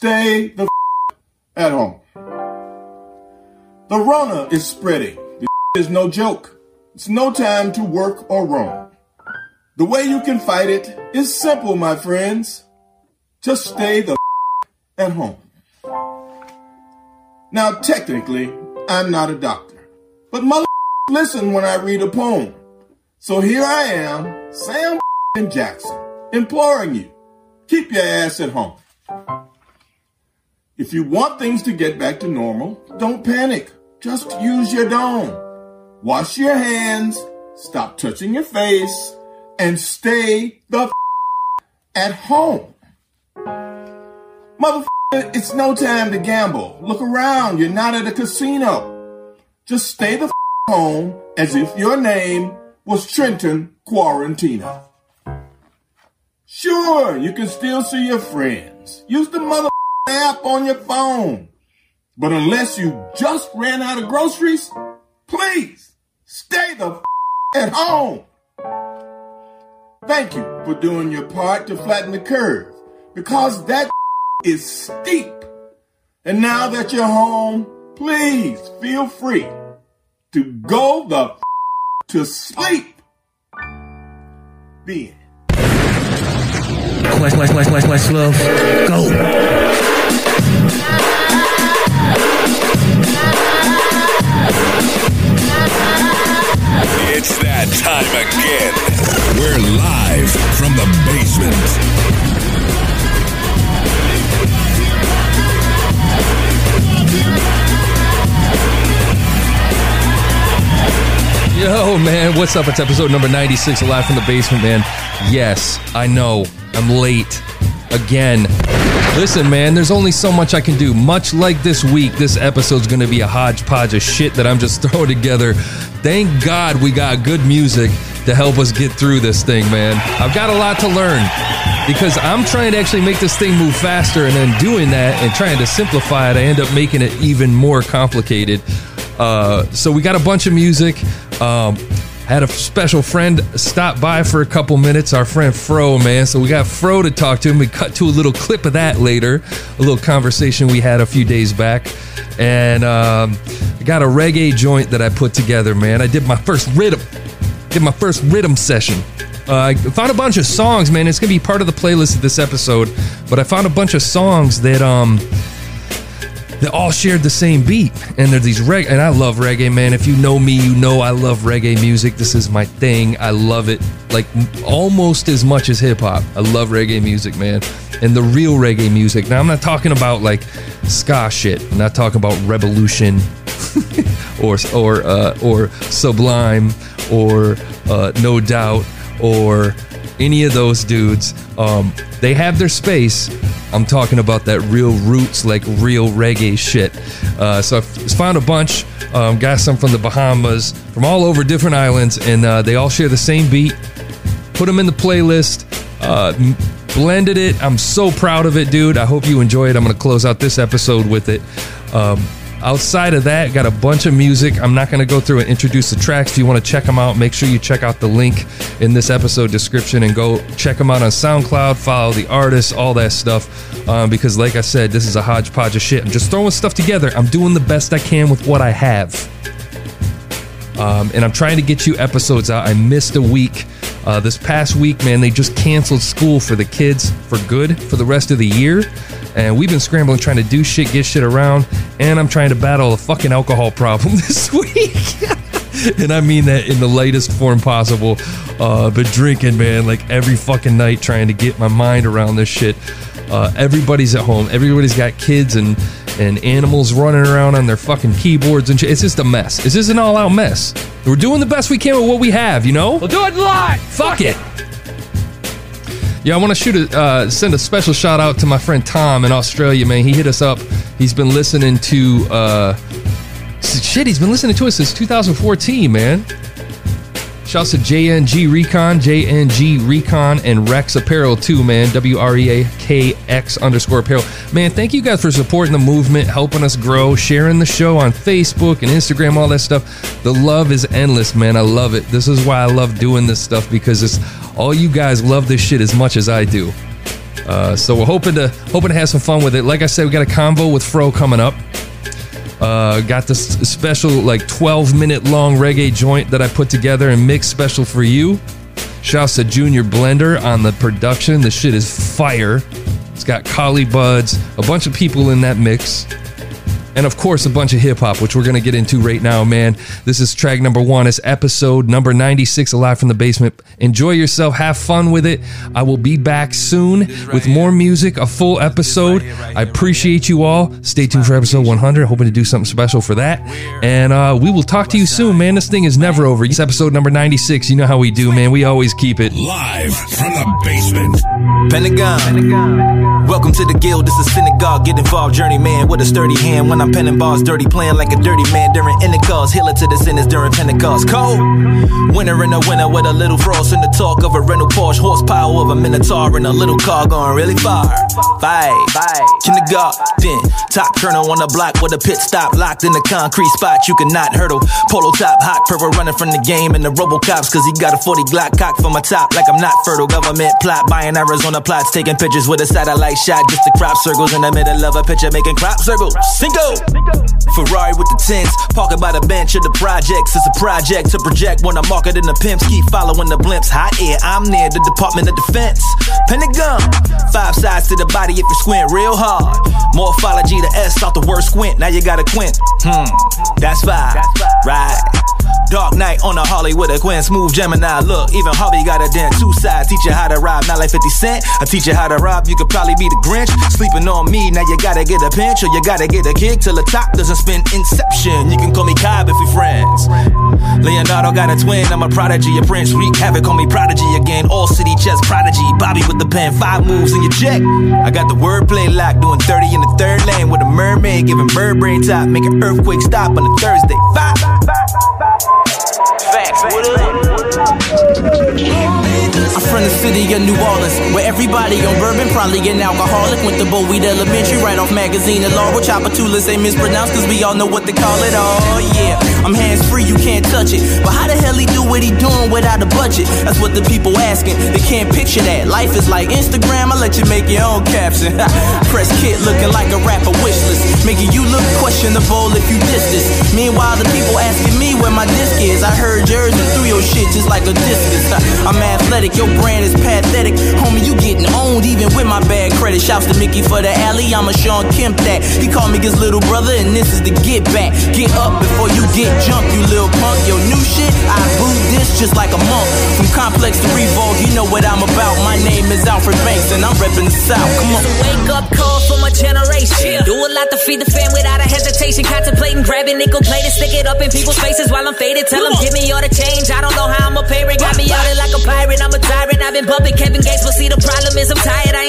stay the at home. The Rona is spreading. This is no joke. It's no time to work or roam. The way you can fight it is simple, my friends. Just stay the at home. Now, technically, I'm not a doctor, but mother listen when I read a poem. So here I am, Sam Jackson, imploring you, keep your ass at home. If you want things to get back to normal, don't panic. Just use your dome. Wash your hands, stop touching your face, and stay the f- at home. Motherfucker, it's no time to gamble. Look around, you're not at a casino. Just stay the f- home as if your name was Quentin Quarantino. Sure, you can still see your friends. Use the mother app on your phone. But unless you just ran out of groceries, please stay the f- at home. Thank you for doing your part to flatten the curve because that is steep. And now that you're home, please feel free to go the f- to sleep. The. Quest, quest, quest, quest, quest, love. Go. Time again. We're live from the basement. Yo, man, what's up? It's episode number 96 of Live from the Basement, man. Yes, I know, I'm late. Again. Listen, man, there's only so much I can do. Much like this week, this episode's gonna be a hodgepodge of shit that I'm just throwing together. Thank God we got good music to help us get through this thing, man. I've got a lot to learn because I'm trying to actually make this thing move faster, and then doing that and trying to simplify it, I end up making it even more complicated. Uh, so we got a bunch of music. Um, had a special friend stop by for a couple minutes, our friend Fro, man. So we got Fro to talk to him. We cut to a little clip of that later, a little conversation we had a few days back. And um, I got a reggae joint that I put together, man. I did my first rhythm, did my first rhythm session. Uh, I found a bunch of songs, man. It's gonna be part of the playlist of this episode. But I found a bunch of songs that um they all shared the same beat. And they're these reg and I love reggae man. If you know me you know I love reggae music. This is my thing. I love it like almost as much as hip hop I love reggae music man. And the real reggae music. Now I'm not talking about like ska shit. I'm not talking about Rebelution or or uh, or Sublime or uh, No Doubt or any of those dudes. Um, they have their space. I'm talking about that real roots, like real reggae shit. Uh, so I found a bunch. Um, got some from the Bahamas, from all over different islands, and uh, they all share the same beat. Put them in the playlist. Uh, blended it. I'm so proud of it, dude. I hope you enjoy it. I'm gonna close out this episode with it. Um, outside of that, got a bunch of music. I'm not gonna go through and introduce the tracks. If you want to check them out, make sure you check out the link in this episode description and go check them out on SoundCloud. Follow the artists, all that stuff. Um, because, like I said, this is a hodgepodge of shit. I'm just throwing stuff together. I'm doing the best I can with what I have. Um, and I'm trying to get you episodes out. I missed a week. Uh, this past week, man, they just canceled school for the kids for good for the rest of the year. And we've been scrambling trying to do shit, get shit around. And I'm trying to battle a fucking alcohol problem this week. and I mean that in the lightest form possible. Uh, but drinking, man, like every fucking night trying to get my mind around this shit. Uh, everybody's at home. Everybody's got kids and and animals running around on their fucking keyboards and shit. It's just a mess. It's just an all out mess. We're doing the best we can with what we have, you know. We'll do it live. Fuck it. Yeah, I want to shoot a uh, send a special shout out to my friend Tom in Australia, man. He hit us up. He's been listening to uh, shit. He's been listening to us since 2014, man. Shouts to JNG Recon, JNG Recon, and Rex Apparel too, man. W R E A K X underscore apparel. Man, thank you guys for supporting the movement, helping us grow, sharing the show on Facebook and Instagram, all that stuff. The love is endless, man. I love it. This is why I love doing this stuff because it's all you guys love this shit as much as I do. Uh, so we're hoping to hoping to have some fun with it. Like I said, we got a convo with Fro coming up. Uh, got this special like 12 minute long reggae joint that I put together and mixed special for you. Shouts to Junior Blender on the production. The shit is fire. It's got Collie Buddz, a bunch of people in that mix and of course a bunch of hip hop, which we're gonna get into right now, man. This is track number one. It's episode number 96 Alive from the Basement. Enjoy yourself, have fun with it. I will be back soon with more music, a full episode. I appreciate you all. Stay tuned for episode 100. Hoping to do something special for that. And uh, we will talk to you soon, man. This thing is never over. It's episode number 96. You know how we do, man. We always keep it live from the basement. Pentagon. Pentagon. Welcome to the guild. This is synagogue. Get involved, journeyman with a sturdy hand. When I'm penning bars, dirty, playing like a dirty man during intercalls. Healer to the sinners during Pentecost. Cold. Winter in the winter with a little frost in the talk of a rental Porsche. Horsepower of a Minotaur in a little car going really far. Five. Five. Kindergarten. Top colonel on the block with a pit stop locked in the concrete spot. You cannot hurdle. Polo top, hot purple running from the game and the Robocops. Cause he got a 40 Glock cock from my top like I'm not fertile. Government plot buying Arizona plots. Taking pictures with a satellite shot just to crop circles in the middle of a picture making crop circles. Cinco. Ferrari with the tints, parking by the bench of the projects. It's a project to project when I'm marketing the pimps. Keep following the blimps. Hot air, I'm near the Department of Defense. Pentagon, five sides to the body if you squint real hard. Morphology, the S off the word squint. Now you got a quint. Hmm, that's five. Right. Dark Knight on a Harley with a Gwen, smooth Gemini. Look, even Harvey got a dent. Two sides, teach you how to rob, not like 50 Cent. I teach you how to rob, you could probably be the Grinch. Sleeping on me, now you gotta get a pinch, or you gotta get a kick till the top doesn't spin Inception. You can call me Cobb if we friends. Leonardo got a twin, I'm a prodigy, a prince. Wreak havoc, call me prodigy again. All city chess prodigy. Bobby with the pen, five moves in your check. I got the wordplay locked, doing 30 in the third lane with a mermaid, giving bird brain top, make an earthquake stop on a Thursday. Five. Facts, what up? I'm from the city of New Orleans, where everybody on bourbon probably an alcoholic. Went to Bowie Elementary, right off magazine and law. Which Chopper say mispronounced, cause we all know what they call it. Oh, yeah. I'm hands free, you can't touch it. But how the hell he do what he doing without a budget? That's what the people asking. They can't picture that. Life is like Instagram, I let you make your own caption. Press kit looking like a rapper wish list. Making you look questionable if you diss this. Meanwhile, the people asking me where my disc is. I heard yours and threw your shit just like a discus. I'm athletic, your brand is pathetic. Homie, you getting owned even with my bad credit. Shouts to Mickey for the alley, I'm a Shawn Kemp that. He called me his little brother, and this is the get back. Get up before you get jumped, you little punk. Your new shit, I boot this just like a monk. From complex to revolt, you know what I'm about. My name is Alfred Banks, and I'm repping the South. Come on. wake up call for my generation. Do a lot to feed the fam without a hesitation. Contemplating, grabbing nickel plate and stick it up in people's faces while I'm faded. Tell them, give me all the change. I don't know how I'm a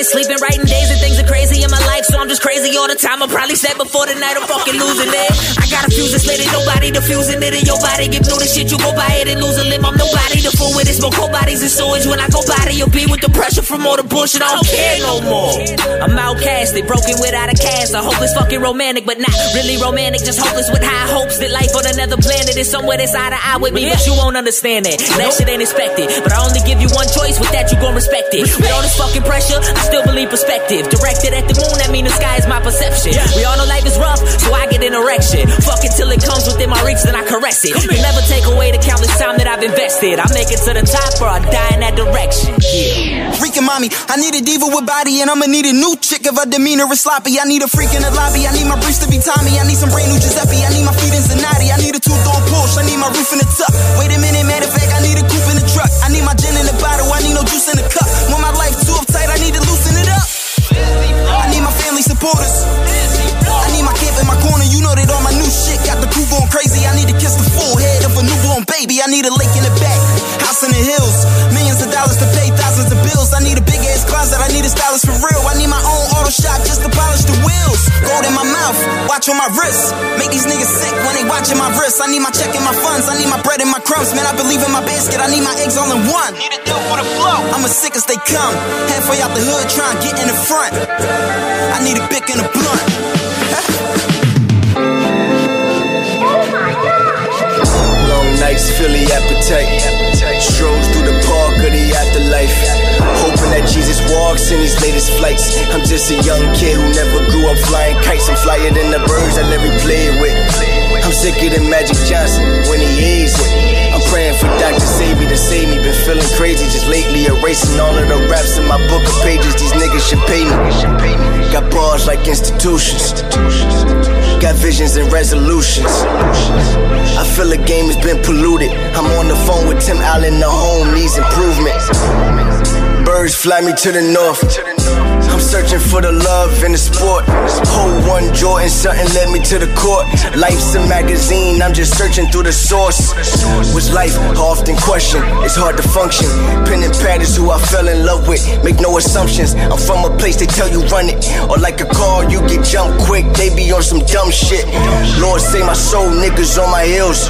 ain't sleeping, writing days and things are crazy in my life, so I'm just crazy all the time. I probably said before the night I'm fucking losing it. Got a fuse this lady, nobody diffusing it in your body. Give new the shit, you go buy it and lose a limb. I'm nobody to fool with it. Smoke cold bodies and sewage. When I go body, you'll be with the pressure from all the bullshit. I don't care no more. I'm outcasted, broken without a cast. I hope it's fucking romantic, but not really romantic. Just hopeless with high hopes that life on another planet is somewhere that's eye to eye with me. But you won't understand that. That shit ain't expected. But I only give you one choice with that you gon' respect it. With all this fucking pressure, I still believe perspective. Directed at the moon, that mean the sky is my perception. We all know life is rough, so I get an erection. Fuck it till it comes within my reach, then I caress it. You never take away the countless time that I've invested. I make it to the top or I die in that direction. Yeah. Freaking mommy, I need a diva with body, and I'ma need a new chick if her demeanor is sloppy. I need a freak in the lobby. I need my briefs to be Tommy. I need some brand new Giuseppe. I need my feet in Zanotti. I need a two door Porsche. I need my roof in the tuck. Wait a minute, matter of fact, I need a coupe in the truck. I need my gin in the bottle. I need no juice in the cup. When my life too uptight, I need to loosen it up. I need my family supporters. I need my camp in my corner. You know that all my shit got the crew going crazy. I need to kiss the full head of a newborn baby. I need a lake in the back, house in the hills, millions of dollars to pay thousands of bills. I need a big ass closet. I need a stylist for real. I need my own auto shop just to polish the wheels. Gold in my mouth, watch on my wrist. Make these niggas sick when they watching my wrist. I need my check and my funds. I need my bread and my crumbs. Man, I believe in my basket. I need my eggs all in one. Need a dope for the flow. I'm as sick as they come. Halfway out the hood, trying to get in the front. I need a bick and a blunt. That Jesus walks in these latest flights. I'm just a young kid who never grew up flying kites. I'm flyer than the birds I Larry played with. I'm sicker than Magic Johnson when he is it. I'm praying for Dr. Sebi to save me. Been feeling crazy just lately, erasing all of the raps in my book of pages. These niggas should pay me. Got bars like institutions. Got visions and resolutions. I feel the game has been polluted. I'm on the phone with Tim Allen, the home needs improvement. Birds fly me to the north. Searching for the love in the sport. Hold one Jordan, something led me to the court. Life's a magazine, I'm just searching through the source. Was life? Often question. It's hard to function. Pen and pad is who I fell in love with. Make no assumptions. I'm from a place they tell you run it. Or like a car, you get jumped quick. They be on some dumb shit. Lord save my soul, niggas on my heels.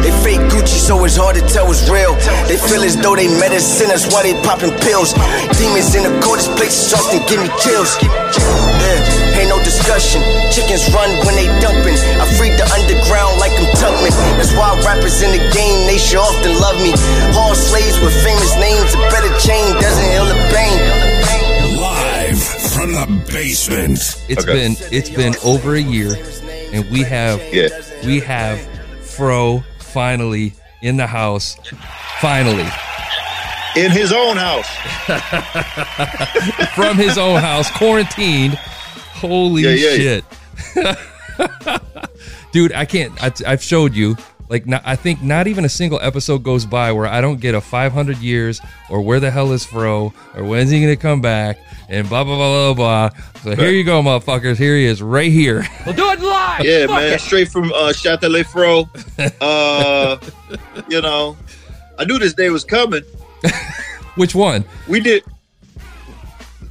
They fake Gucci, so it's hard to tell what's real. They feel as though they medicine us while they popping pills. Demons in the coldest places often give me chills. Yeah, ain't no discussion. Chickens run when they dumping. I freed the underground like I'm Tubman. That's why rappers in the game, they should often love me. All slaves with famous names, a better chain doesn't heal the pain. Live from the basement. It's Okay. been it's been over a year, and we have Yeah. we have Fro finally in the house. Finally, In his own house. from his own house, quarantined. Holy Yeah, yeah. shit, dude! I can't. I, I've showed you. Like, not, I think not even a single episode goes by where I don't get a 500 years or where the hell is Fro or when's he gonna come back and blah blah blah blah blah. So here you go, motherfuckers. Here he is, right here. We'll do it live. Yeah, man. Straight from uh, Châtelet Fro. Uh, you know, I knew this day was coming. Which one? We did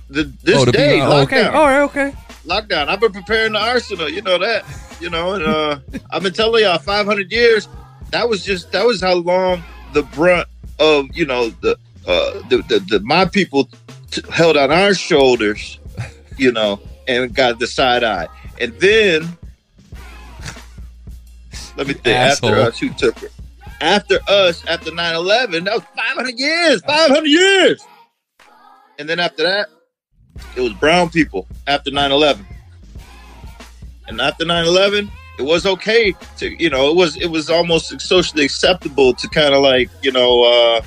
the this oh, to day oh, lockdown. okay. All right. Okay. Lockdown. I've been preparing the arsenal. You know that. You know, and uh, I've been telling y'all 500 years. That was just that was how long the brunt of you know the uh the the, the my people t- held on our shoulders. You know, and got the side eye, and then let me think. Asshole. After us, who took it? After us, after 9-11, that was 500 years. 500 years. And then after that, it was brown people after 9-11 and after 9-11 it was okay to you know it was it was almost socially acceptable to kind of like you know uh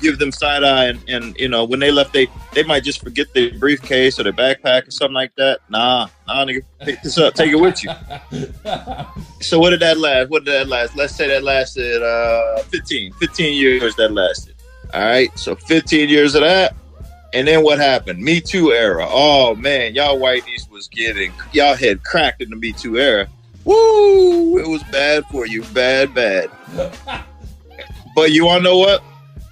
give them side eye and, and you know when they left they they might just forget their briefcase or their backpack or something like that nah nah nigga pick this up take it with you so what did that last what did that last let's say that lasted uh 15 15 years that lasted all right so 15 years of that and then what happened? Me Too era. Oh man, y'all whiteys was getting y'all had cracked in the Me Too era. Woo! It was bad for you, bad, bad. but you want to know what?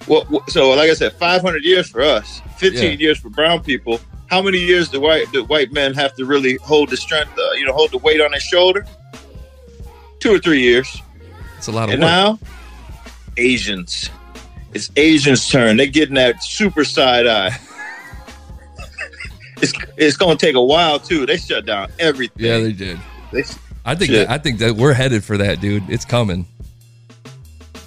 What- So, like I said, 500 years for us, 15 Yeah. years for brown people. How many years do white do white men have to really hold the strength? Uh, you know, hold the weight on their shoulder. Two or three years. It's a lot of And work. now, Asians. It's Asians' turn. They're getting that super side eye. it's it's gonna take a while too. They shut down everything. yeah, they did. They, I think that, I think that we're headed for that, dude. It's coming.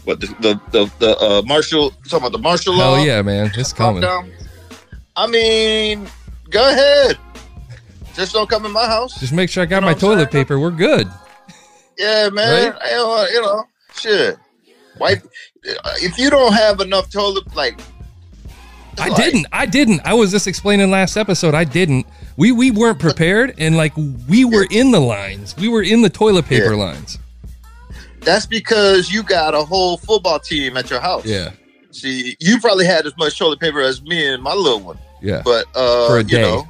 What the the the, the uh, martial talking about the martial law? Hell yeah, man. It's coming. lockdown? I mean, go ahead. Just don't come in my house. Just make sure I got You know my toilet saying? paper. We're good. Yeah, man. Right? I you know, shit. White. If you don't have enough toilet, like I like- didn't. I didn't. I was just explaining last episode. I didn't. We we weren't prepared, and like we were in the lines. We were in the toilet paper Yeah. lines. That's because you got a whole football team at your house. Yeah, See, you probably had as much toilet paper as me and my little one. yeah. But uh For a you day. know.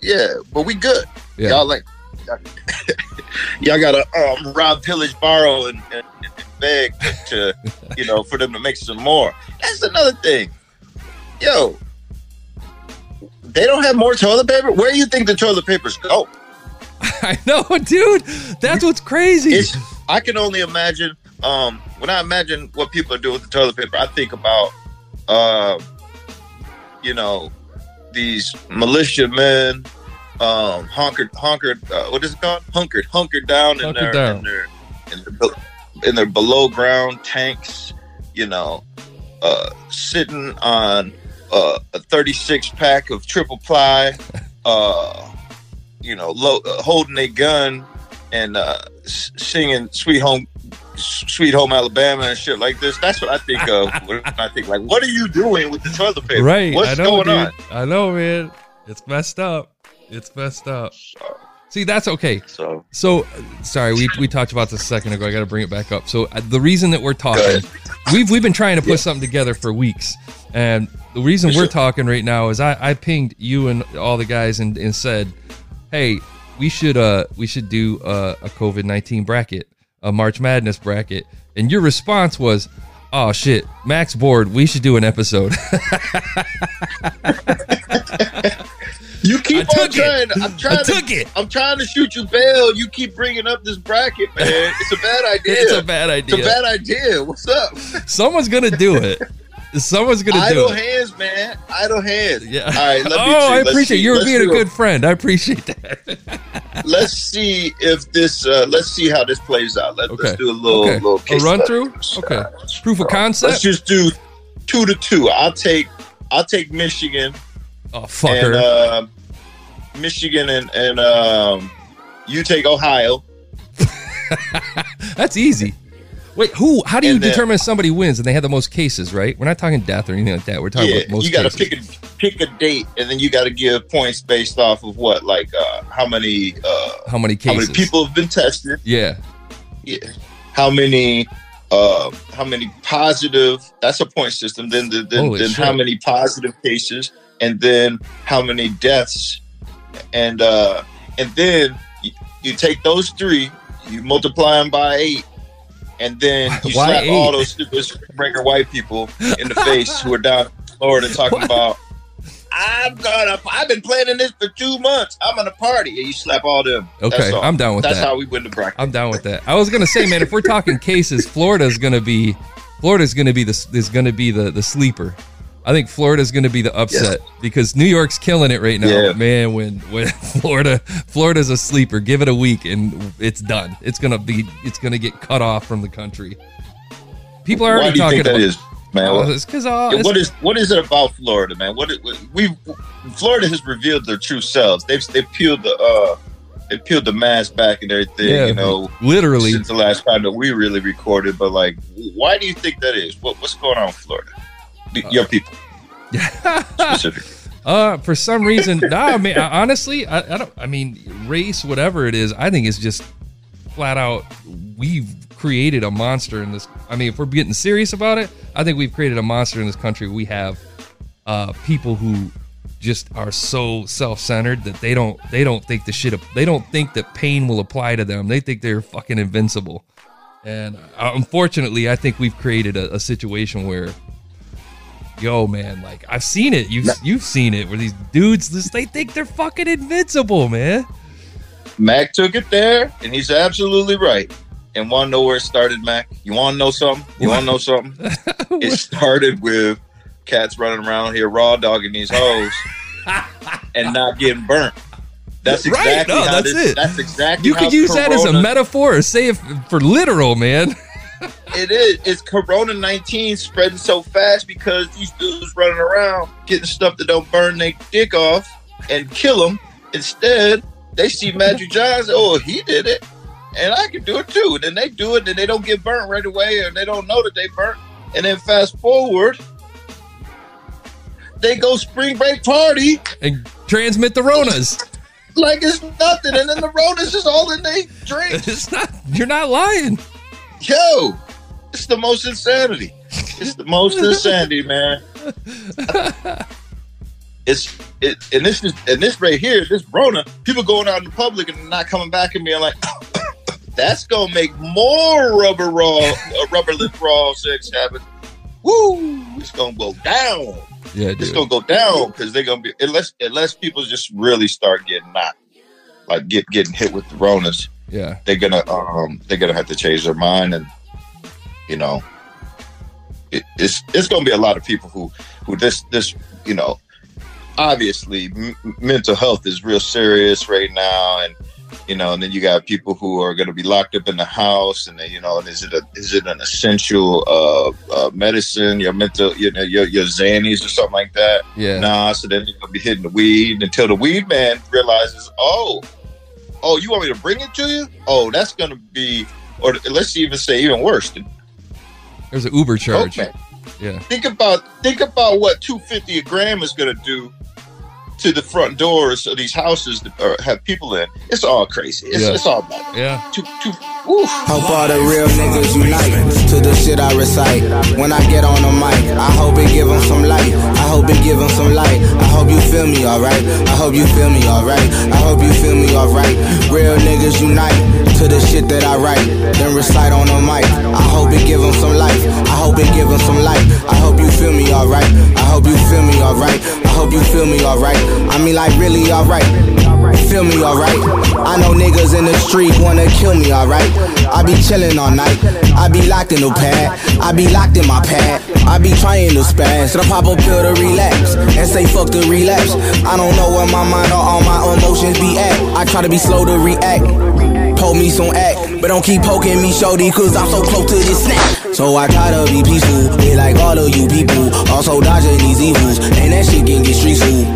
Yeah, but we good. Yeah. Y'all like y'all gotta um rob, pillage, borrow and, and, and beg to you know for them to make some more. That's another thing. Yo, they don't have more toilet paper? Where do you think the toilet papers go? I know, dude. That's what's crazy. it's I can only imagine um when I imagine what people are doing with the toilet paper, I think about uh you know these militia men um hunkered hunkered uh, what is it called? Hunkered hunkered down in their down. in their in their, in their below ground tanks, you know, uh sitting on uh, a 36 pack of triple ply, uh, you know, uh, holding a gun and uh, singing "Sweet Home, Sweet Home Alabama" and shit like this. That's what I think of I think like, what are you doing with the toilet paper? Right. What's I know, going dude. on? I know, man. It's messed up. It's messed up. See, that's okay. So So, sorry, we, we talked about this a second ago. I got to bring it back up. So, uh, the reason that we're talking, we've we've been trying to put something together for weeks, and the reason For we're sure. talking right now is I, I pinged you and all the guys and, and said, hey, we should uh we should do a, a COVID nineteen bracket, a March Madness bracket, and your response was, oh shit, Max bored. We should do an episode. you keep I on took it. trying. I'm trying. I to, took it. I'm trying to shoot you bail. You keep bringing up this bracket, man. It's a bad idea. it's a bad idea. It's a bad idea. What's up? Someone's gonna do it. Someone's gonna do Idle it. hands, man. Idle hands. Yeah. All right. Let me oh, see. I Let's appreciate see. you were being a do good friend. I appreciate that. Let's see if this. Uh, let's see how this plays out. Let, Okay. Let's do a little Okay. little A run through? Okay. Proof of concept. Let's just do two to two. I'll take. I'll take Michigan Oh, and fucker. uh, Michigan and and um, you take Ohio. That's easy. Wait, who? How do you then- determine if somebody wins and they have the most cases? Right? We're not talking death or anything like that. We're talking Yeah, about most cases. you got to pick a pick a date, and then you got to give points based off of what, like uh, how many uh, how many how cases? many people have been tested. Yeah. Yeah. How many uh how many positive that's a point system. Then the, then, then how many positive cases and then how many deaths and uh and then you, you take those three, you multiply them by eight, and then you Why slap eight? all those stupid breaker white people in the face who are down in Florida talking about I'm gonna I've been planning this for two months. I'm gonna party. And you slap all them. Okay, all. I'm down with That's that. That's how we win the bracket. I'm down with that. I was gonna say, man, if we're talking cases, Florida's gonna be Florida's gonna be the is gonna be the the sleeper. I think Florida's gonna be the upset because New York's killing it right now, Yeah. man. When when Florida Florida's a sleeper, give it a week and it's done. It's gonna be it's gonna get cut off from the country. People are already do you talking think that about is, man? Oh, it's because uh, Yeah, what is what is it about Florida, man? What we Florida has revealed their true selves. They've they peeled the uh they peeled the mask back and everything. yeah, you know, literally. since the last time that we really recorded. But like, why do you think that is? What what's going on with Florida? Your people specifically. Uh, for some reason, nah, I mean, I, honestly, I, I don't. I mean, race, whatever it is, I think it's just flat out. We've created a monster in this. I mean, if we're getting serious about it, I think we've created a monster in this country. We have uh, people who just are so self-centered that they don't they don't think the shit. They don't think that pain will apply to them. They think they're fucking invincible. And uh, unfortunately, I think we've created a, a situation where yo man like i've seen it you've you've seen it where these dudes just they think they're fucking invincible man Mac took it there, and he's absolutely right. And want to know where it started, Mac? You want to know something? You want to know something? it started with cats running around here raw dogging these hoes and not getting burnt. That's Right, no, how that's this, it. That's exactly you could use that as a metaphor or say it for literal man It is. It's Corona nineteen spreading so fast because these dudes running around getting stuff that don't burn their dick off and kill them. Instead, they see Magic Johnson. Oh, he did it, and I can do it too. And then they do it, and they don't get burnt right away, and they don't know that they burnt. And then fast forward, they go spring break party and transmit the ronas like it's nothing, and then the Ronas is all in they drink. it's not you're not lying Yo, it's the most insanity. It's the most insanity, man. It's it, and this is and this right here, this Rona, people going out in the public and not coming back and being like, that's gonna make more rubber raw, uh, rubber lip raw sex happen. Woo! It's gonna go down. yeah It's gonna go down because they're gonna be unless unless people just really start getting knocked, like get getting hit with the Ronas yeah they're gonna um they're gonna have to change their mind and you know it, it's it's gonna be a lot of people who who this this you know obviously m- mental health is real serious right now and you know, and then you got people who are going to be locked up in the house, and then you know, and is it a is it an essential uh, uh, medicine, your mental, you know, your your Xannies or something like that? Yeah. Nah, so then they're gonna be hitting the weed until the weed man realizes, oh, oh, you want me to bring it to you? Oh, that's gonna be, or let's even say even worse, There's an Uber charge. man. Yeah. Think about think about what two fifty a gram is gonna do to the front doors of these houses that are, have people in. It's all crazy. It's, Yeah. it's all bad. Yeah. Too, too, oof. Hope all the real niggas unite to the shit I recite. When I get on the mic, I hope it give them some light. I hope it give some light. I hope you feel me alright. I hope you feel me alright. I hope you feel me alright. Real niggas unite to the shit that I write. Then recite on the mic. I hope it give some life. I hope it give some light. I hope you feel me alright. I hope you feel me alright. I hope you feel me alright. I mean, like, really alright. Feel me alright. I know niggas in the street wanna kill me alright. I be chillin' all night. I be locked in the pad. I be locked in my pad. I be trying to spaz. So I pop a pill to relax and say fuck the relapse. I don't know where my mind or all my emotions be at. I try to be slow to react. Pull me some act, but don't keep poking me shorty, cause I'm so close to this snap. So I try to be peaceful, be like all of you people. Also dodging these evils, and that shit can get street food.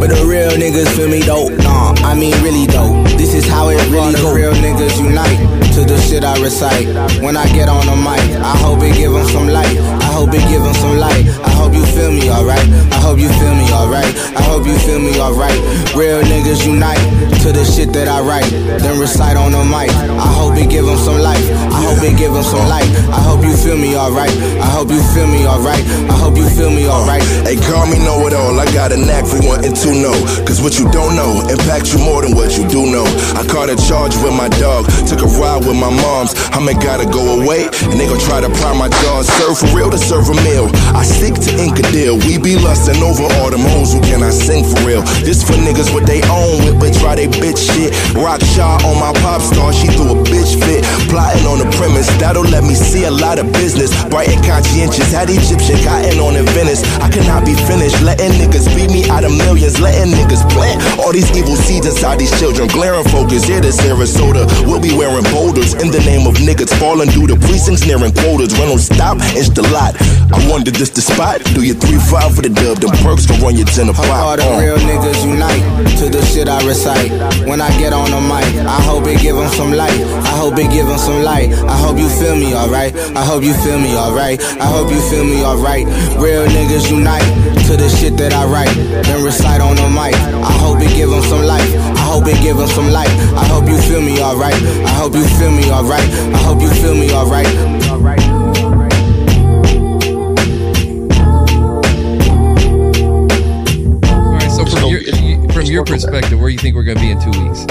But the real niggas feel me dope. Nah, I mean really dope. This is how it really go. Real niggas unite to the shit I recite. When I get on the mic, I hope it give 'em some light. Hope it give 'em some light. I hope you feel me alright. I hope you feel me alright. I hope you feel me alright. Real niggas unite to the shit that I write. Then recite on the mic. I hope it give 'em some life. I hope it give some light. I hope you feel me alright. I hope you feel me alright. I hope you feel me alright. Hey, call me know it all. I got a knack for wanting to know. Cause what you don't know impacts you more than what you do know. I caught a charge with my dog. Took a ride with my moms. I may gotta go away. And they gon' try to pry my jaws. Serve for real to serve a meal. I stick to ink a deal. We be lusting over all them hoes who cannot sing for real. This for niggas with they own whip, but try they bitch shit. Rock shot on my pop star. She threw a bitch fit. Plotting on the premise. That'll let me see a lot of business. Bright and conscientious. Had Egyptian cotton on in Venice. I cannot be finished. Letting niggas beat me out of millions. Letting niggas plant all these evil seeds inside these children. Glaring focus. Here to Sarasota. We'll be wearing boulders in the name of niggas falling through the precincts nearing quotas. On stop, it's the lot. I wonder this the spot. Do your 3-5 for the dub. Them perks can run your 10 a Hope all the Uh. real niggas unite to the shit I recite. When I get on the mic, I hope it give 'em some light. I hope it give 'em some light. I hope you feel me alright. I hope you feel me alright. I hope you feel me alright. Real niggas unite to the shit that I write. Then recite on the mic. I hope it give 'em some life. I hope it give 'em some light. I hope you feel me alright. I hope you feel me alright. I hope you feel me alright. Where you think we're gonna be in two weeks?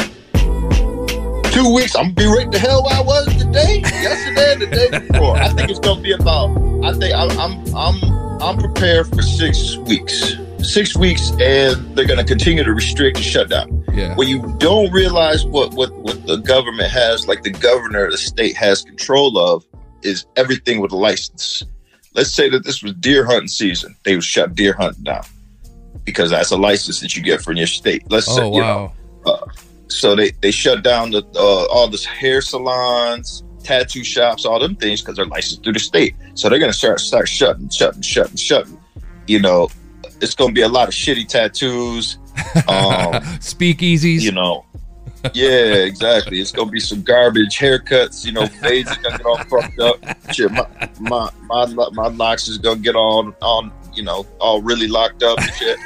Two weeks, I'm gonna be right the hell where I was today, yesterday, and the day before. I think it's gonna be about. I think I'm I'm I'm, I'm prepared for six weeks. Six weeks, and they're gonna continue to restrict and shut down. Yeah. What you don't realize what what what the government has, like the governor of the state has control of, is everything with a license. Let's say that this was deer hunting season, they would shut deer hunting down because that's a license that you get from your state. Let's say, Oh you know, wow. so they they shut down the uh, all this hair salons, tattoo shops, all them things because they're licensed through the state. So they're gonna start start shutting, shutting, shutting, shutting. You know, it's gonna be a lot of shitty tattoos. Um, Speakeasies. you know, yeah, exactly. It's gonna be some garbage haircuts. You know, fades are gonna get all fucked up. Shit, my my my, my locks is gonna get all on. You know, all really locked up and shit.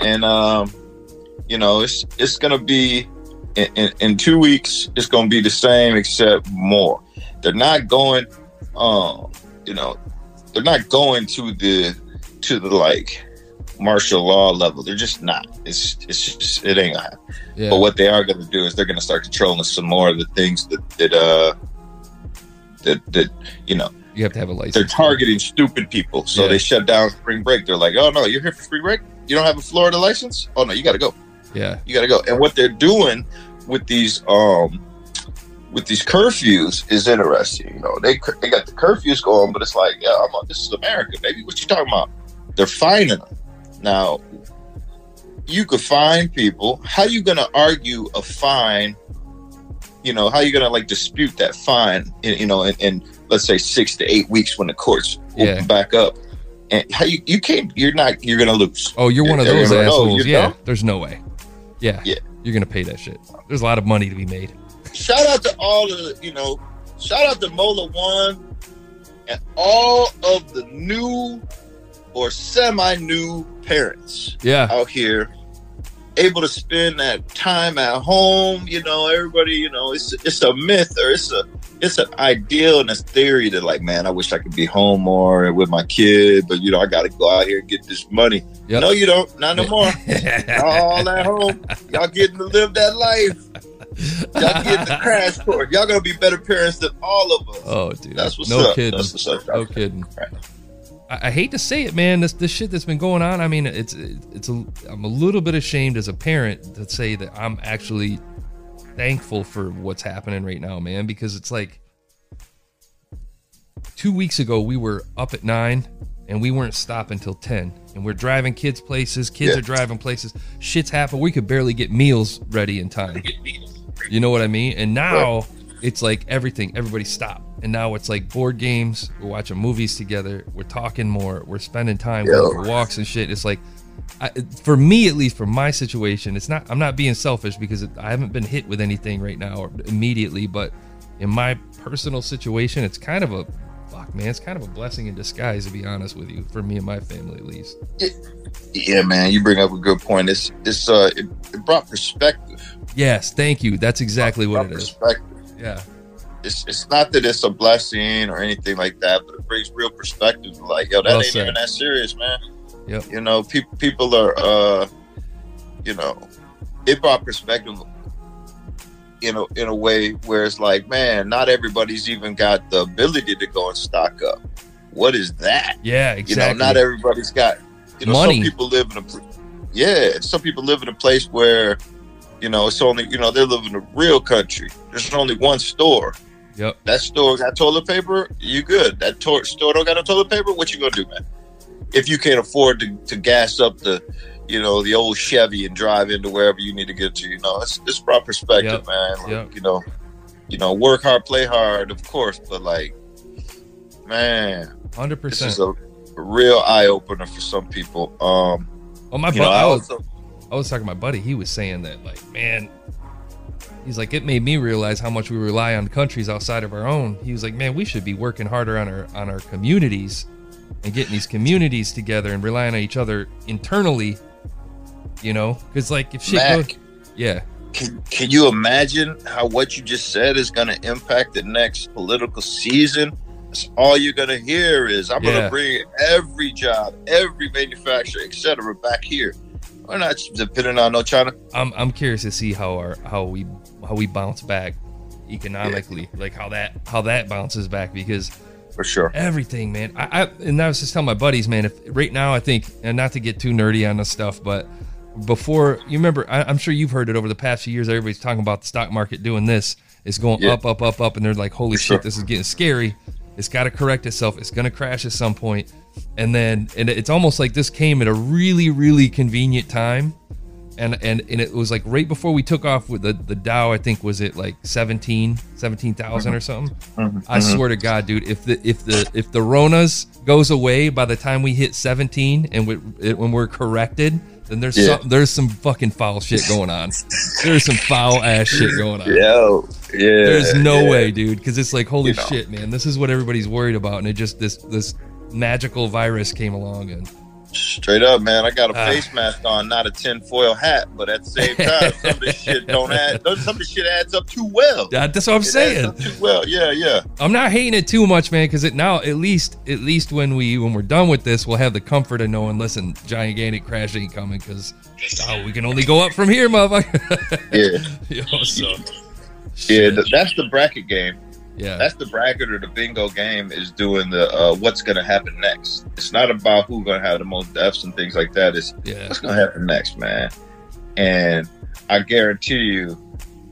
And um, you know, it's it's gonna be in, in, in two weeks. It's gonna be the same except more. They're not going. Um, you know, they're not going to the to the like martial law level. They're just not. It's it's just it ain't gonna happen. yeah. But what they are going to do is they're going to start controlling some more of the things that that uh that that you know you have to have a license. they're targeting stupid people. So Yeah. they shut down spring break. They're like, oh no, you're here for spring break. You don't have a Florida license. Oh no, you got to go. Yeah. You got to go. And what they're doing with these um with these curfews is interesting. You know, they they got the curfews going, but it's like, yeah, I'm, this is America, baby. What you talking about? They're fining them now. you could fine people. How you gonna argue a fine? You know, how you gonna like dispute that fine? in- You know, in, in let's say six to eight weeks when the courts Yeah. open back up, and how you you can't? You're not. You're gonna lose. Oh, you're one of those no, assholes. you Yeah, know? there's no way. Yeah, Yeah. you're gonna pay that shit. There's a lot of money to be made. Shout out to all the you know. Shout out to Mola One and all of the new or semi-new parents. Yeah, out here able to spend that time at home you know everybody you know it's it's a myth or it's a it's an ideal and a theory that like man i wish i could be home more with my kid but you know i gotta go out here and get this money. Yep. no you don't. Not no more. All at home. Y'all getting to live that life. Y'all getting the crash course y'all gonna be better parents than all of us. Oh, dude, that's what's no up. kidding. that's what's up. No kidding. I, I hate to say it, man. This this shit that's been going on. I mean, it's it's a. I'm a little bit ashamed as a parent to say that I'm actually thankful for what's happening right now, man. Because it's like two weeks ago we were up at nine and we weren't stopping till ten, and we're driving kids places. Kids Yeah. are driving places. Shit's happened. We could barely get meals ready in time. You know what I mean? And now it's like everything, everybody stop. And now it's like board games, we're watching movies together, we're talking more, we're spending time Yo. going for walks and shit. It's like, I, for me at least, for my situation, it's not, I'm not being selfish because it, I haven't been hit with anything right now or immediately, but in my personal situation, it's kind of a, fuck man, it's kind of a blessing in disguise to be honest with you, for me and my family at least. yeah man you bring up a good point it's it's uh it, it brought perspective Yes, thank you. That's exactly what it is. perspective Yeah. It's, it's not that it's a blessing or anything like that, but it brings real perspective. Like, yo, that Well ain't said. even that serious, man. Yep. You know, people people are, uh, you know, it brought perspective in a in a way where it's like, man, not everybody's even got the ability to go and stock up. What is that? Yeah, exactly. You know, not everybody's got. You know, Money. some people live in a. Yeah, some people live in a place where, you know, it's only you know they live in a real country. There's only one store. Yep. That store got toilet paper, you good. That to- store don't got no toilet paper, what you gonna do, man? If you can't afford to, to gas up the, you know, the old Chevy and drive into wherever you need to get to, you know, it's it's about perspective, Yep. man. Like, Yep. You know, you know, work hard, play hard, of course, but like, man, Hundred this percent. is a real eye opener for some people. Um, Well, my you bu- know, I was I was talking to my buddy. He was saying that like, man, he's like, it made me realize how much we rely on countries outside of our own. He was like, man, we should be working harder on our on our communities and getting these communities together and relying on each other internally. You know, because like if shit Mac. goes, yeah, can, can you imagine how what you just said is going to impact the next political season? That's all you're going to hear is I'm going to bring every job, every manufacturer, etc., back here. We're not depending on no China. I'm I'm curious to see how our how we how we bounce back economically, like how that how that bounces back because For sure. everything, man. I, I and I was just telling my buddies, man. If right now, I think, and not to get too nerdy on this stuff, but before you remember, I, I'm sure you've heard it over the past few years. Everybody's talking about the stock market doing this. It's going Yeah. up, up, up, up, and they're like, "Holy For shit, sure. this is getting scary." It's got to correct itself. It's going to crash at some point, and then and it's almost like this came at a really, really convenient time. And, and and it was like right before we took off with the, the Dow, I think was it like 17, 17,000 or mm-hmm. something. Mm-hmm. I mm-hmm. swear to God, dude, if the if the if the Ronas goes away by the time we hit 17 and we, it, when we're corrected, then there's Yeah. some there's some fucking foul shit going on. there's some foul ass shit going on. Yo, yeah. There's no yeah. way, dude, because it's like holy You know. shit, man. This is what everybody's worried about, and it just this this magical virus came along and Straight up, man. I got a Ah. face mask on, not a tinfoil hat, but at the same time, some of this shit don't add. Some of this shit adds up too well. that, that's what I'm It saying. too well. Yeah, yeah. I'm not hating it too much, man, because it now at least at least when we when we're done with this, we'll have the comfort of knowing. Listen, gigantic crash ain't coming because oh, we can only go up from here, motherfucker. Yeah. Yo, so Yeah, that's the bracket game. Yeah, That's the bracket or the bingo game is doing the uh, what's going to happen next. It's not about who's going to have the most deaths and things like that. It's yeah, what's going to happen next, man. And I guarantee you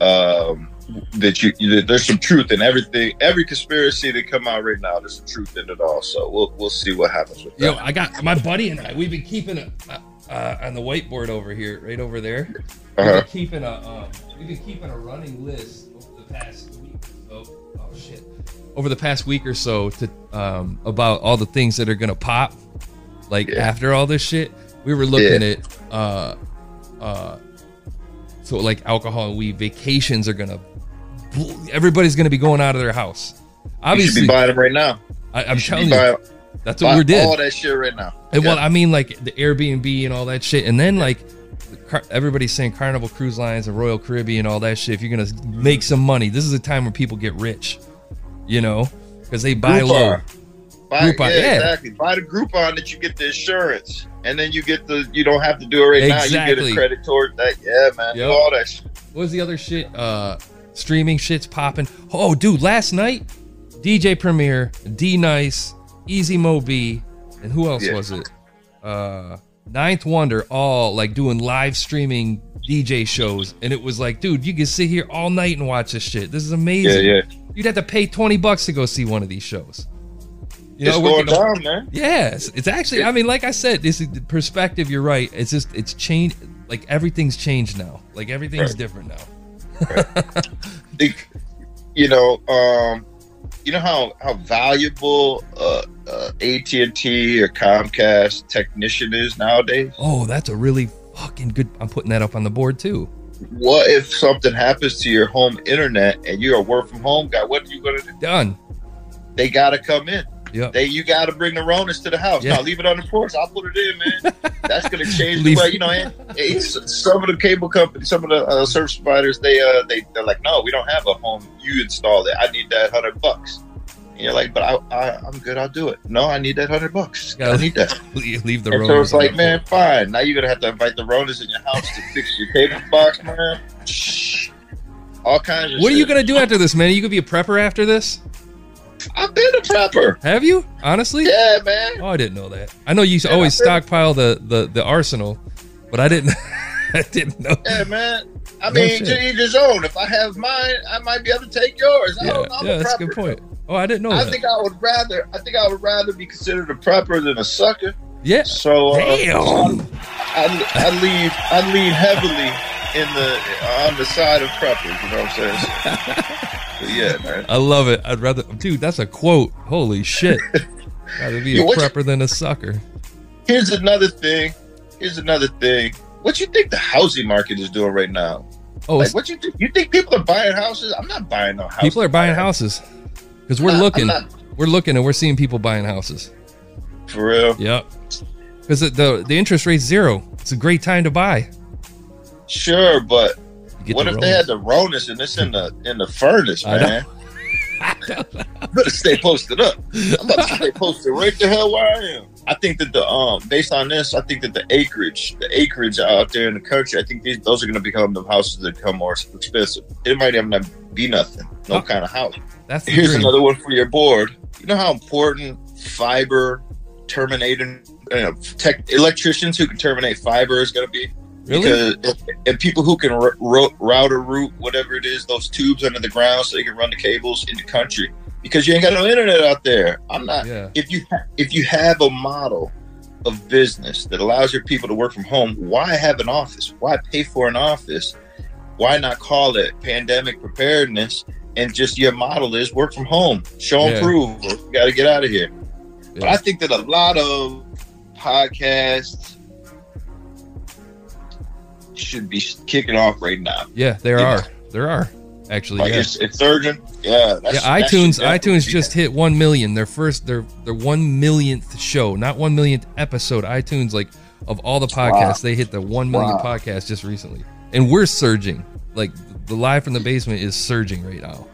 um, that you that there's some truth in everything. Every conspiracy that come out right now, there's some truth in it all. So we'll we'll see what happens with that. Yo, I got my buddy and I. We've been keeping a. I- uh, on the whiteboard over here, right over there. We've Uh-huh. been keeping a um, we've been keeping a running list over the past so. Oh shit! Over the past week or so, to um, about all the things that are gonna pop, like Yeah. after all this shit. We were looking Yeah. at uh, uh, so like alcohol and weed. Vacations are gonna. Everybody's gonna be going out of their house. You should Obviously, be buying them right now. I, should telling you, buying, that's what buy we did. all that shit right now. And well, I mean, like the Airbnb and all that shit, and then like everybody's saying Carnival Cruise Lines and Royal Caribbean, all that shit. If you're gonna make some money, this is a time where people get rich, you know, because they buy low. Buy, Groupon, yeah, yeah. exactly. Buy the Groupon that you get the insurance, and then you get the. You don't have to do it right now. You get a credit toward that. Yeah, man. Yep. All that. Shit. What was the other shit? Uh, streaming shit's popping. Oh, dude, last night, DJ Premier, D Nice, Easy Mo Bee, and who else Yeah. was it? Uh, Ninth Wonder, all like doing live streaming DJ shows, and it was like, dude, you can sit here all night and watch this shit. This is amazing. Yeah, yeah. You'd have to pay twenty bucks to go see one of these shows. You it's we're going gonna- down, man. Yes, it's actually. I mean, like I said, this is the perspective. You're right. It's just it's changed. Like everything's changed now. Like everything's Right. different now. think, you know, um, you know how how valuable uh, uh, AT and T or Comcast technician is nowadays. Oh, that's a really fucking good. I'm putting that up on the board too. What if something happens to your home internet and you're a work from home guy? What are you gonna do? Done. They gotta come in. Yep. They you gotta bring the Ronas to the house. Yeah. Now leave it on the porch. I'll put it in, man. That's gonna change the way you know. And, it's, some of the cable companies, some of the uh, service providers, they uh they they're like, no, we don't have a home. You install it. I need that hundred bucks. And you're like, but I, I I'm good. I'll do it. No, I need that hundred bucks. I need that. leave the And road. so it's like, man, fine. Now you're gonna have to invite the Ronas in your house to fix your cable box, man. All kinds of. What are you gonna do after this, man? You gonna be a prepper after this? I've been a prepper. Have you? Honestly? Yeah, man. Oh, I didn't know that. I know you Yeah, always stockpile the, the the arsenal, but I didn't. I didn't know. Yeah, man. I No mean, shit. to each his own. If I have mine, I might be able to take yours. I Yeah, don't, I'm yeah, a that's a good point. Oh, I didn't know I that. think I would rather. I think I would rather be considered a prepper than a sucker. yeah. So, uh, Damn. I, I lean. I lean heavily in the on the side of preppers. You know what I'm saying? Yeah, man. I love it. I'd rather, dude. That's a quote. Holy shit. Rather be Yeah, a what you- prepper than a sucker. Here's another thing. Here's another thing. What you think the housing market is doing right now? Oh, Like, what you think? You think people are buying houses? I'm not buying no house. people are buying houses because we're looking. not- We're looking and we're seeing people buying houses. for real. Yep. Because the, the the interest rate's zero. It's a great time to buy. Sure, but what the if they had the Ronus and it's in the in the furnace, man? Know. better stay posted up. I'm about to stay posted right the hell where I am. I think that the um based on this, I think that the acreage, the acreage out there in the country, I think these those are going to become the houses that become more expensive. It might even not be nothing, no Oh. kind of house. That's Here's dream. another one for your board. You know how important fiber terminating uh, tech electricians who can terminate fiber is going to be? Really? Because and people who can r- ro- route or route whatever it is, those tubes under the ground, so they can run the cables in the country. Because you ain't got no internet out there. I'm not. Yeah. If you ha- if you have a model of business that allows your people to work from home, why have an office? Why pay for an office? Why not call it pandemic preparedness? And just your model is work from home, show and Yeah. prove. Got to get out of here. But I think that a lot of podcasts should be kicking off right now. Yeah, there Yeah. are. There are actually. Like yeah. it's, it's surging. Yeah, that's, yeah, iTunes. iTunes just hit one million. Their first, their their one millionth show, not one millionth episode. iTunes, like of all the podcasts, they hit the one million Wow. podcast just recently, and we're surging. Like the live from the basement is surging right now,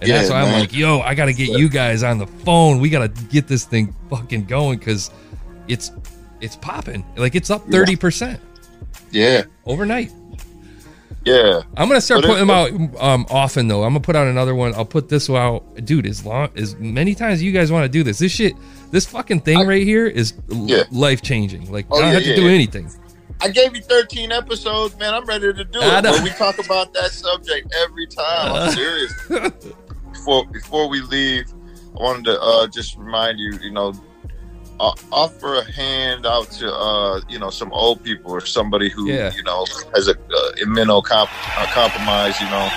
and Yeah, that's why I'm like, yo, I gotta get you guys on the phone. We gotta get this thing fucking going because it's it's popping. Like it's up thirty percent Yeah, overnight. yeah. I'm gonna start But putting it- them out um, often though. I'm gonna put out another one. I'll put this one out, dude. As long as many times you guys want to do this, this shit, this fucking thing right here is Yeah. life changing. Like Oh, I don't yeah, have to yeah, do anything. I gave you 13 episodes, man. I'm ready to do it. But we talk about that subject every time. I'm serious. before before we leave, I wanted to uh, just remind you, you know, o- offer a hand out to uh, you know some old people or somebody who Yeah. you know has a uh, immunocomp- uh, compromised you know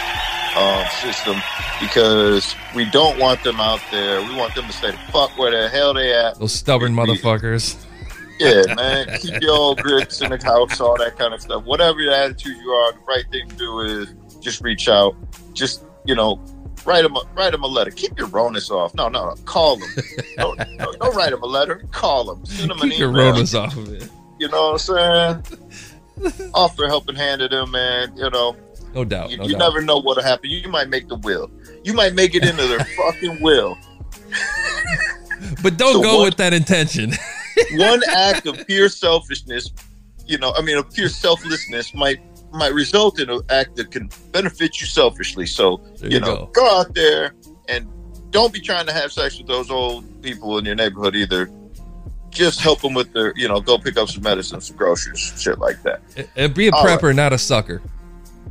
um, system because we don't want them out there. We want them to stay the fuck where the hell they at. Those stubborn motherfuckers. Yeah, man. Keep your old grits in the house, all that kind of stuff. Whatever your attitude you are, the right thing to do is just reach out. Just you know, write them a, write them a letter. Keep your Ronus off. No, no, no. Call them. don't, don't, don't write them a letter. Call them. Send an Keep your email. Ronas off of it. You know what I'm saying? Offer a helping hand to them, man. You know, No doubt. you, No you doubt. never know what'll happen. You might make the will. You might make it into their fucking will. But don't So go what- with that intention. one act of pure selfishness, you know, I mean, of pure selflessness might might result in an act that can benefit you selfishly. So, you you know, go. go. out there and don't be trying to have sex with those old people in your neighborhood either. Just help them with their, you know, go pick up some medicine, some groceries, shit like that. And be a All right. prepper, not a sucker.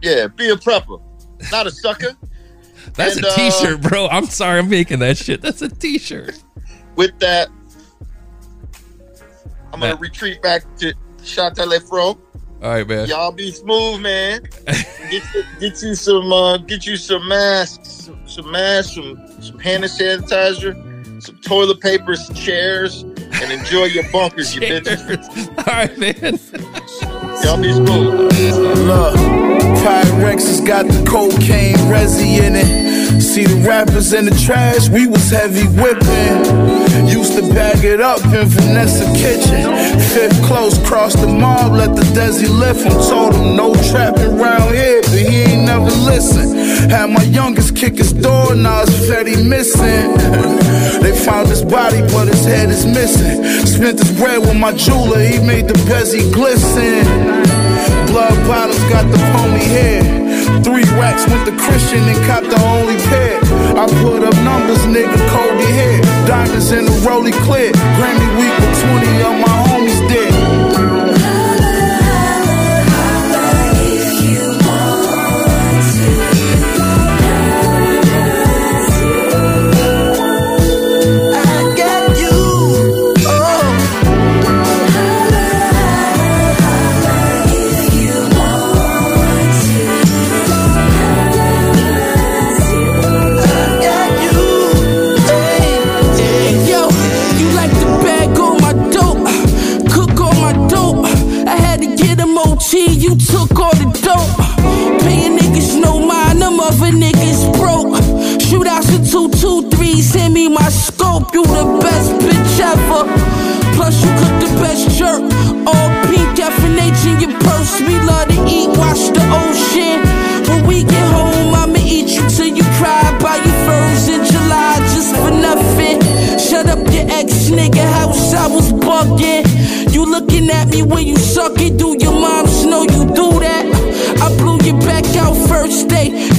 Yeah, be a prepper, not a sucker. That's And, a uh, t-shirt, bro. I'm sorry I'm making that shit. That's a t-shirt. With that, I'm gonna retreat back to Châtelet Fro. All right, man. Y'all be smooth, man. Get you, get you some uh, get you some masks, some, some masks, some some hand sanitizer, some toilet paper, some chairs, and enjoy your bunkers, you bitches. All right, man. Y'all be smooth. Look, Pyrex has got the cocaine resi in it. See the rappers in the trash, we was heavy whipping. Used to bag it up in Vanessa kitchen. Fifth close, cross the mob, let the Desi lift him. Told him no trapping round here, but he ain't never listen. Had my youngest kick his door, now it's Fetty missing. they found his body, but his head is missing. Spent his bread with my jeweler, he made the Bezzy glisten. Blood bottles got the pony hair. Three racks with the Christian and cop the only pair. I put up numbers, nigga, Kobe hair. Diamonds in the rolly clip. Grammy week with 20 of my homies dead.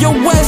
Day. Yo,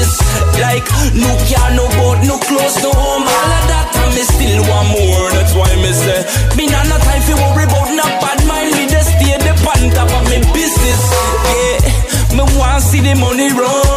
me Like, no car, no boat, no clothes, no home. All of that and me still want more. That's why me say Me nah no time for worry about no bad mind. Me just stay the on top of me business. Yeah, me want see the money run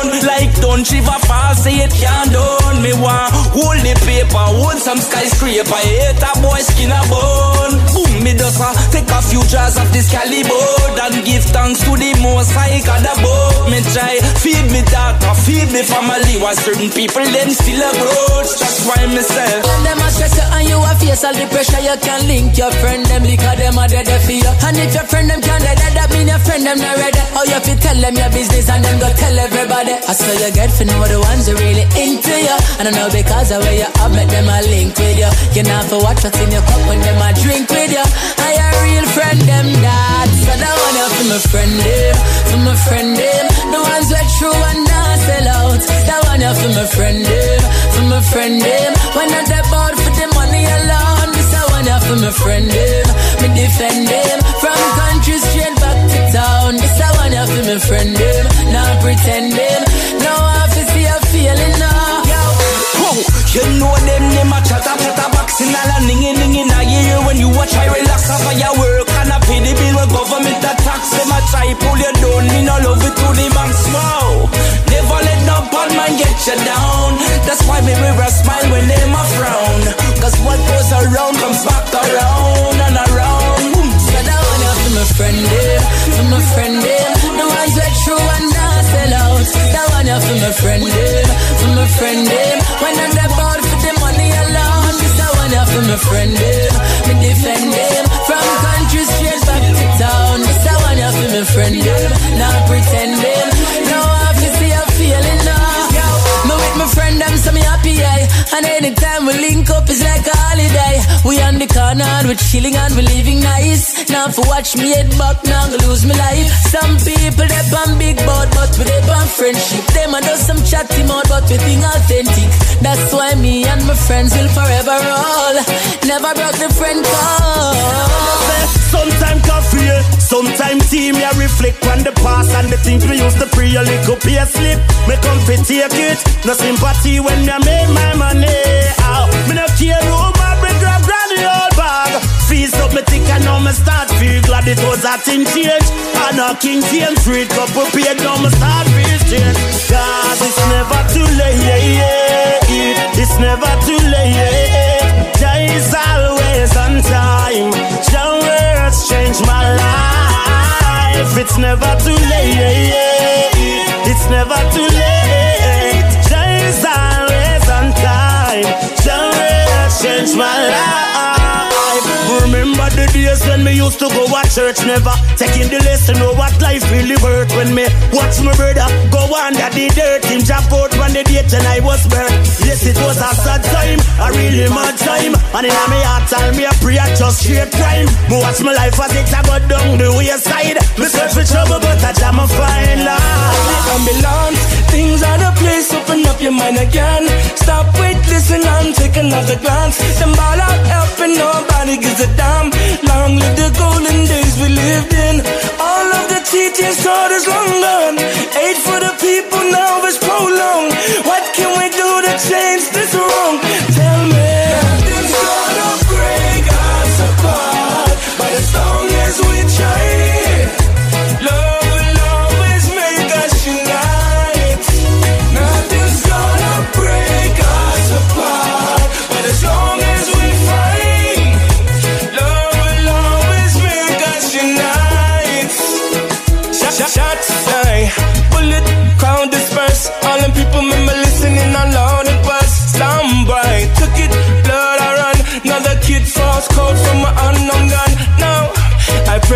Don't River Fall say it can't done. Me want hold the paper, hold some skyscraper. Hate a boy skin a bone. Boom, me just uh, take a few jars of this caliber. And give thanks to the most high God above. Me try feed me daughter, feed me family. While certain people them still a grudge That's why me say When them a stress you and you a face all the pressure You can link your friend. Them because them a dead for you. And if your friend them can't dead that mean your friend them not ready. Or you fi tell them your business and them go tell everybody? I swear you get to know the ones who really into you And I know because of where you up make them a link with you You know for what's in your cup when them a drink with you I a real friend them that So that one you for my friend them For my friend them. The ones who true and not sell out. That one you for my friend them For my friend them. When I step out for the money alone This a one you for my friend them Me defend them. From country straight back to town This a one you for my friend them. Not pretend feeling now Whoa, you know them, them a chatter, chatter boxing all a ningy, ningy now you hear when you a try relax off of your work and a pay the bill with government a tax them a try pull you down, me no love it to the max, wow Never let no bad man get you down. That's why me wear a smile when them a frown. Cause what goes around comes back one the corner and we chilling and we living nice. Now for watch me head back now go lose my life. Some people they on big boat but we they on friendship. Them a do some chatty mouth but we think authentic. That's why me and my friends will forever roll. Never broke the friend code Sometime coffee, eh? sometime tea, me I reflect on the past and the things we used to pre a little pay slip. Me come fi take it, no sympathy when me make my money. Ow, me no care who Feast up me thick and now me start feel glad it was a thing change. And a king James street couple paid now me start feel change. Cause it's never too late, it's never too late. There is always on time. Your words change my life. It's never too late. It's never too late. Time. Your words change my life. Remember the days when me used to go to church, never taking the lesson know what life really worth. When me watch my brother go under the dirt, him jump out when the date and I was burnt. Yes, it was a sad time, a really mad time. And in my heart, tell me a prayer just straight crime. Me watch my life as it a go down the wayside. Me search for trouble, but I jam a fine line. ambulance. Things are the place, open up your mind again. Stop, wait, listen, and take another glance. Them ball out, helping nobody gives a damn. Long live the golden days we lived in. All of the teachings taught us long gone. Aid for the people now is prolonged. What change this wrong? Tell me. Nothing's gonna break us apart, but as long as we try.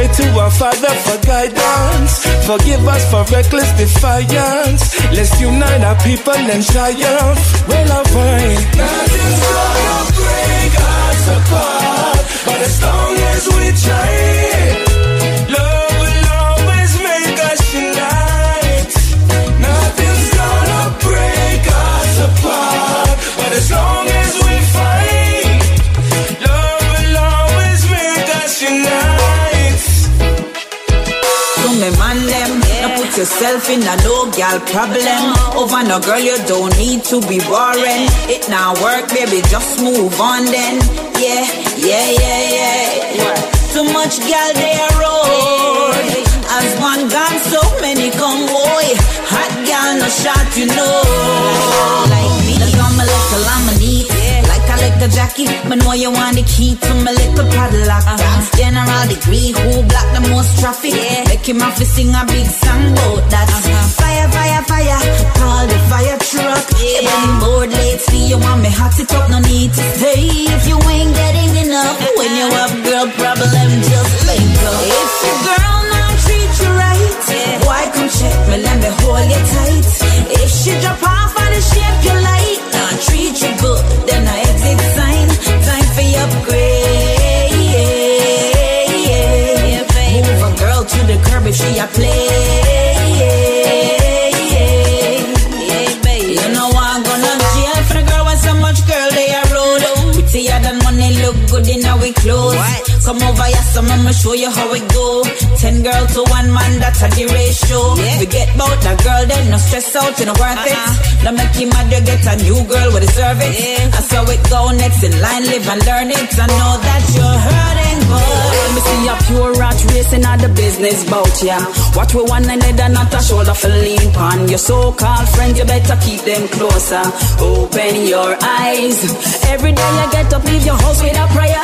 To our Father for guidance. Forgive us for reckless defiance. Let's unite our people and triumph. Well, find nothing's gonna break us apart, but as long as we try, love will always make us unite. Nothing's gonna break us apart, but as long yourself in a no gal problem. Over no girl, you don't need to be boring. It now work, baby, just move on then. Yeah, yeah, yeah, yeah. Too much gal they are road. As one gone, so many come boy. Hot gal no shot, you know. Like Like a little Jackie, but know you want the key to my little padlock. General degree, who block the most traffic? Yeah. Make him to sing a big song about that. Uh-huh. Fire, fire, fire, call the fire truck. Yeah. When bored lately, you want me hot it up, no need to stay. If you ain't getting enough, uh-huh. when you have girl problem, just let go. If your girl not treat you right, why come check me, let me hold you tight. If she drop off of the shape you like, not treat you good, then I. Upgrade. Move a girl to the curb if she a play. Come over here, so I'ma show you how it go. Ten girl to one man, that's a the ratio. Forget about that girl, then no stress out, you know worth it. Uh-huh. Now make him mad, you get a new girl with deserve it. I saw it go next in line, live and learn it. I know that you're hurting, but Let me see a pure rat racing at the business bout ya. Watch with one another, not a shoulder for lean pan. Your so-called friends, you better keep them closer. Open your eyes. Every day you get up, leave your house with a prayer.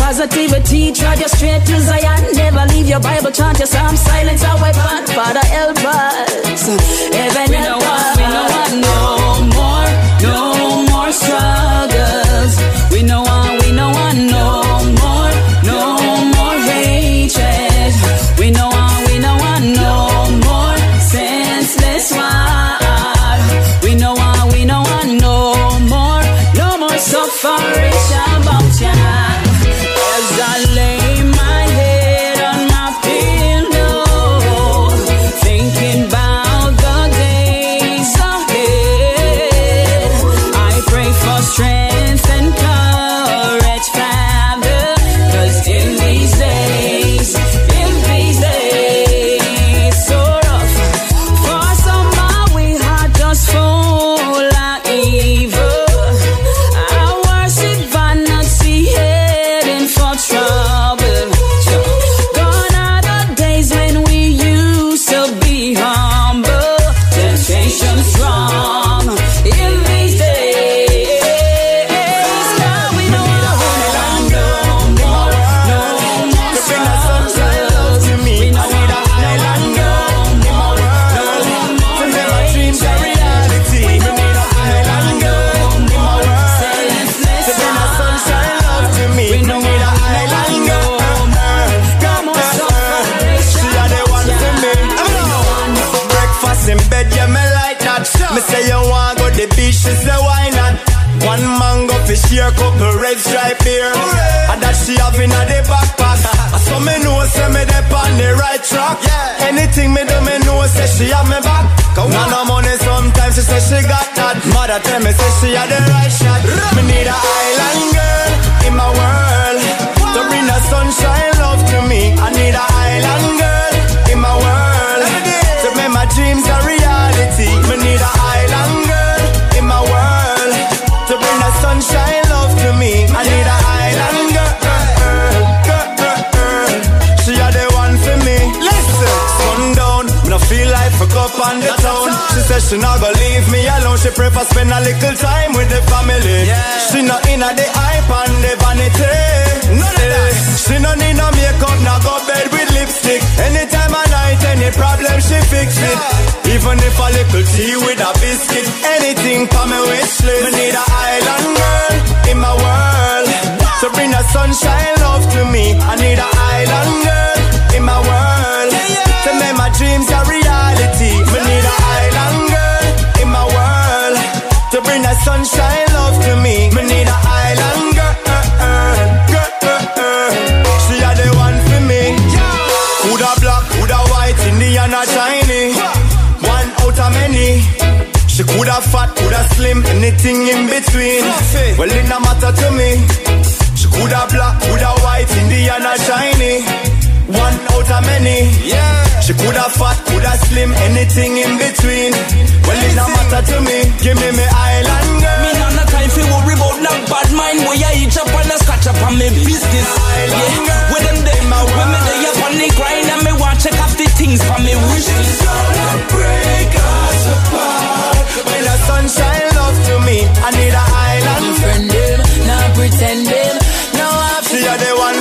Positivity, trod you straight to Zion. Never leave your Bible, chant your psalm, silence our weapon. Father, help us. Heaven help us. We know what no more, no more struggles. Say you want go the beach, she say why not? One mango fish here, couple red stripe beer. And that she have in a the backpack. so me know say me dep on the right track. Yeah. Anything me do, me know say she have me back. Cause when no money sometimes she say she got that. Mother tell me say she had the right shot. Me need a island girl in my world to bring the sunshine love to me. I need a island girl in my world to make my dreams a reality. Me need on the town. She says she not gonna leave me alone. She prefer spend a little time with the family. Yeah. She not in a the hype and the vanity. None of that. She no need no makeup, not go bed with lipstick. Anytime I night, any problem she fix it. Yeah. Even if a little tea with a biscuit, anything for me wish list. Me need a island girl in my world. So bring the sunshine love to me. I need an island girl in my world. Yeah, yeah. To make my dreams a reality. sunshine love to me. Me need a island girl, girl, girl. She a the one for me. Who'da black, who'da white, Indian or Chinese. One out of many. She coulda fat, coulda slim, anything in between. Well, it no matter to me. She coulda black, coulda white, Indian or Chinese. One out of many. Yeah. She coulda fat, coulda slim, anything in between. Well, it no matter to me. Give me me island girl. Me not no time for worry about no bad mind. Where you eat up and a scratch up on me business. Yeah. With them day, my women they up on the grind and me want check off the things for me wish list. break us apart. When the sunshine love to me, I need a island. No friend them, not pretend them. No I are the one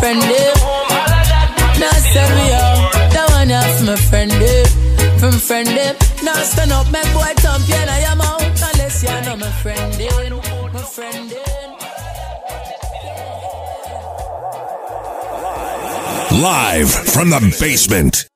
friend them. Now say me out, that one off my friend them, from friend eh? them. Now stand up, make boy champion I am out unless you know my friend them, my friend them. Live from the basement.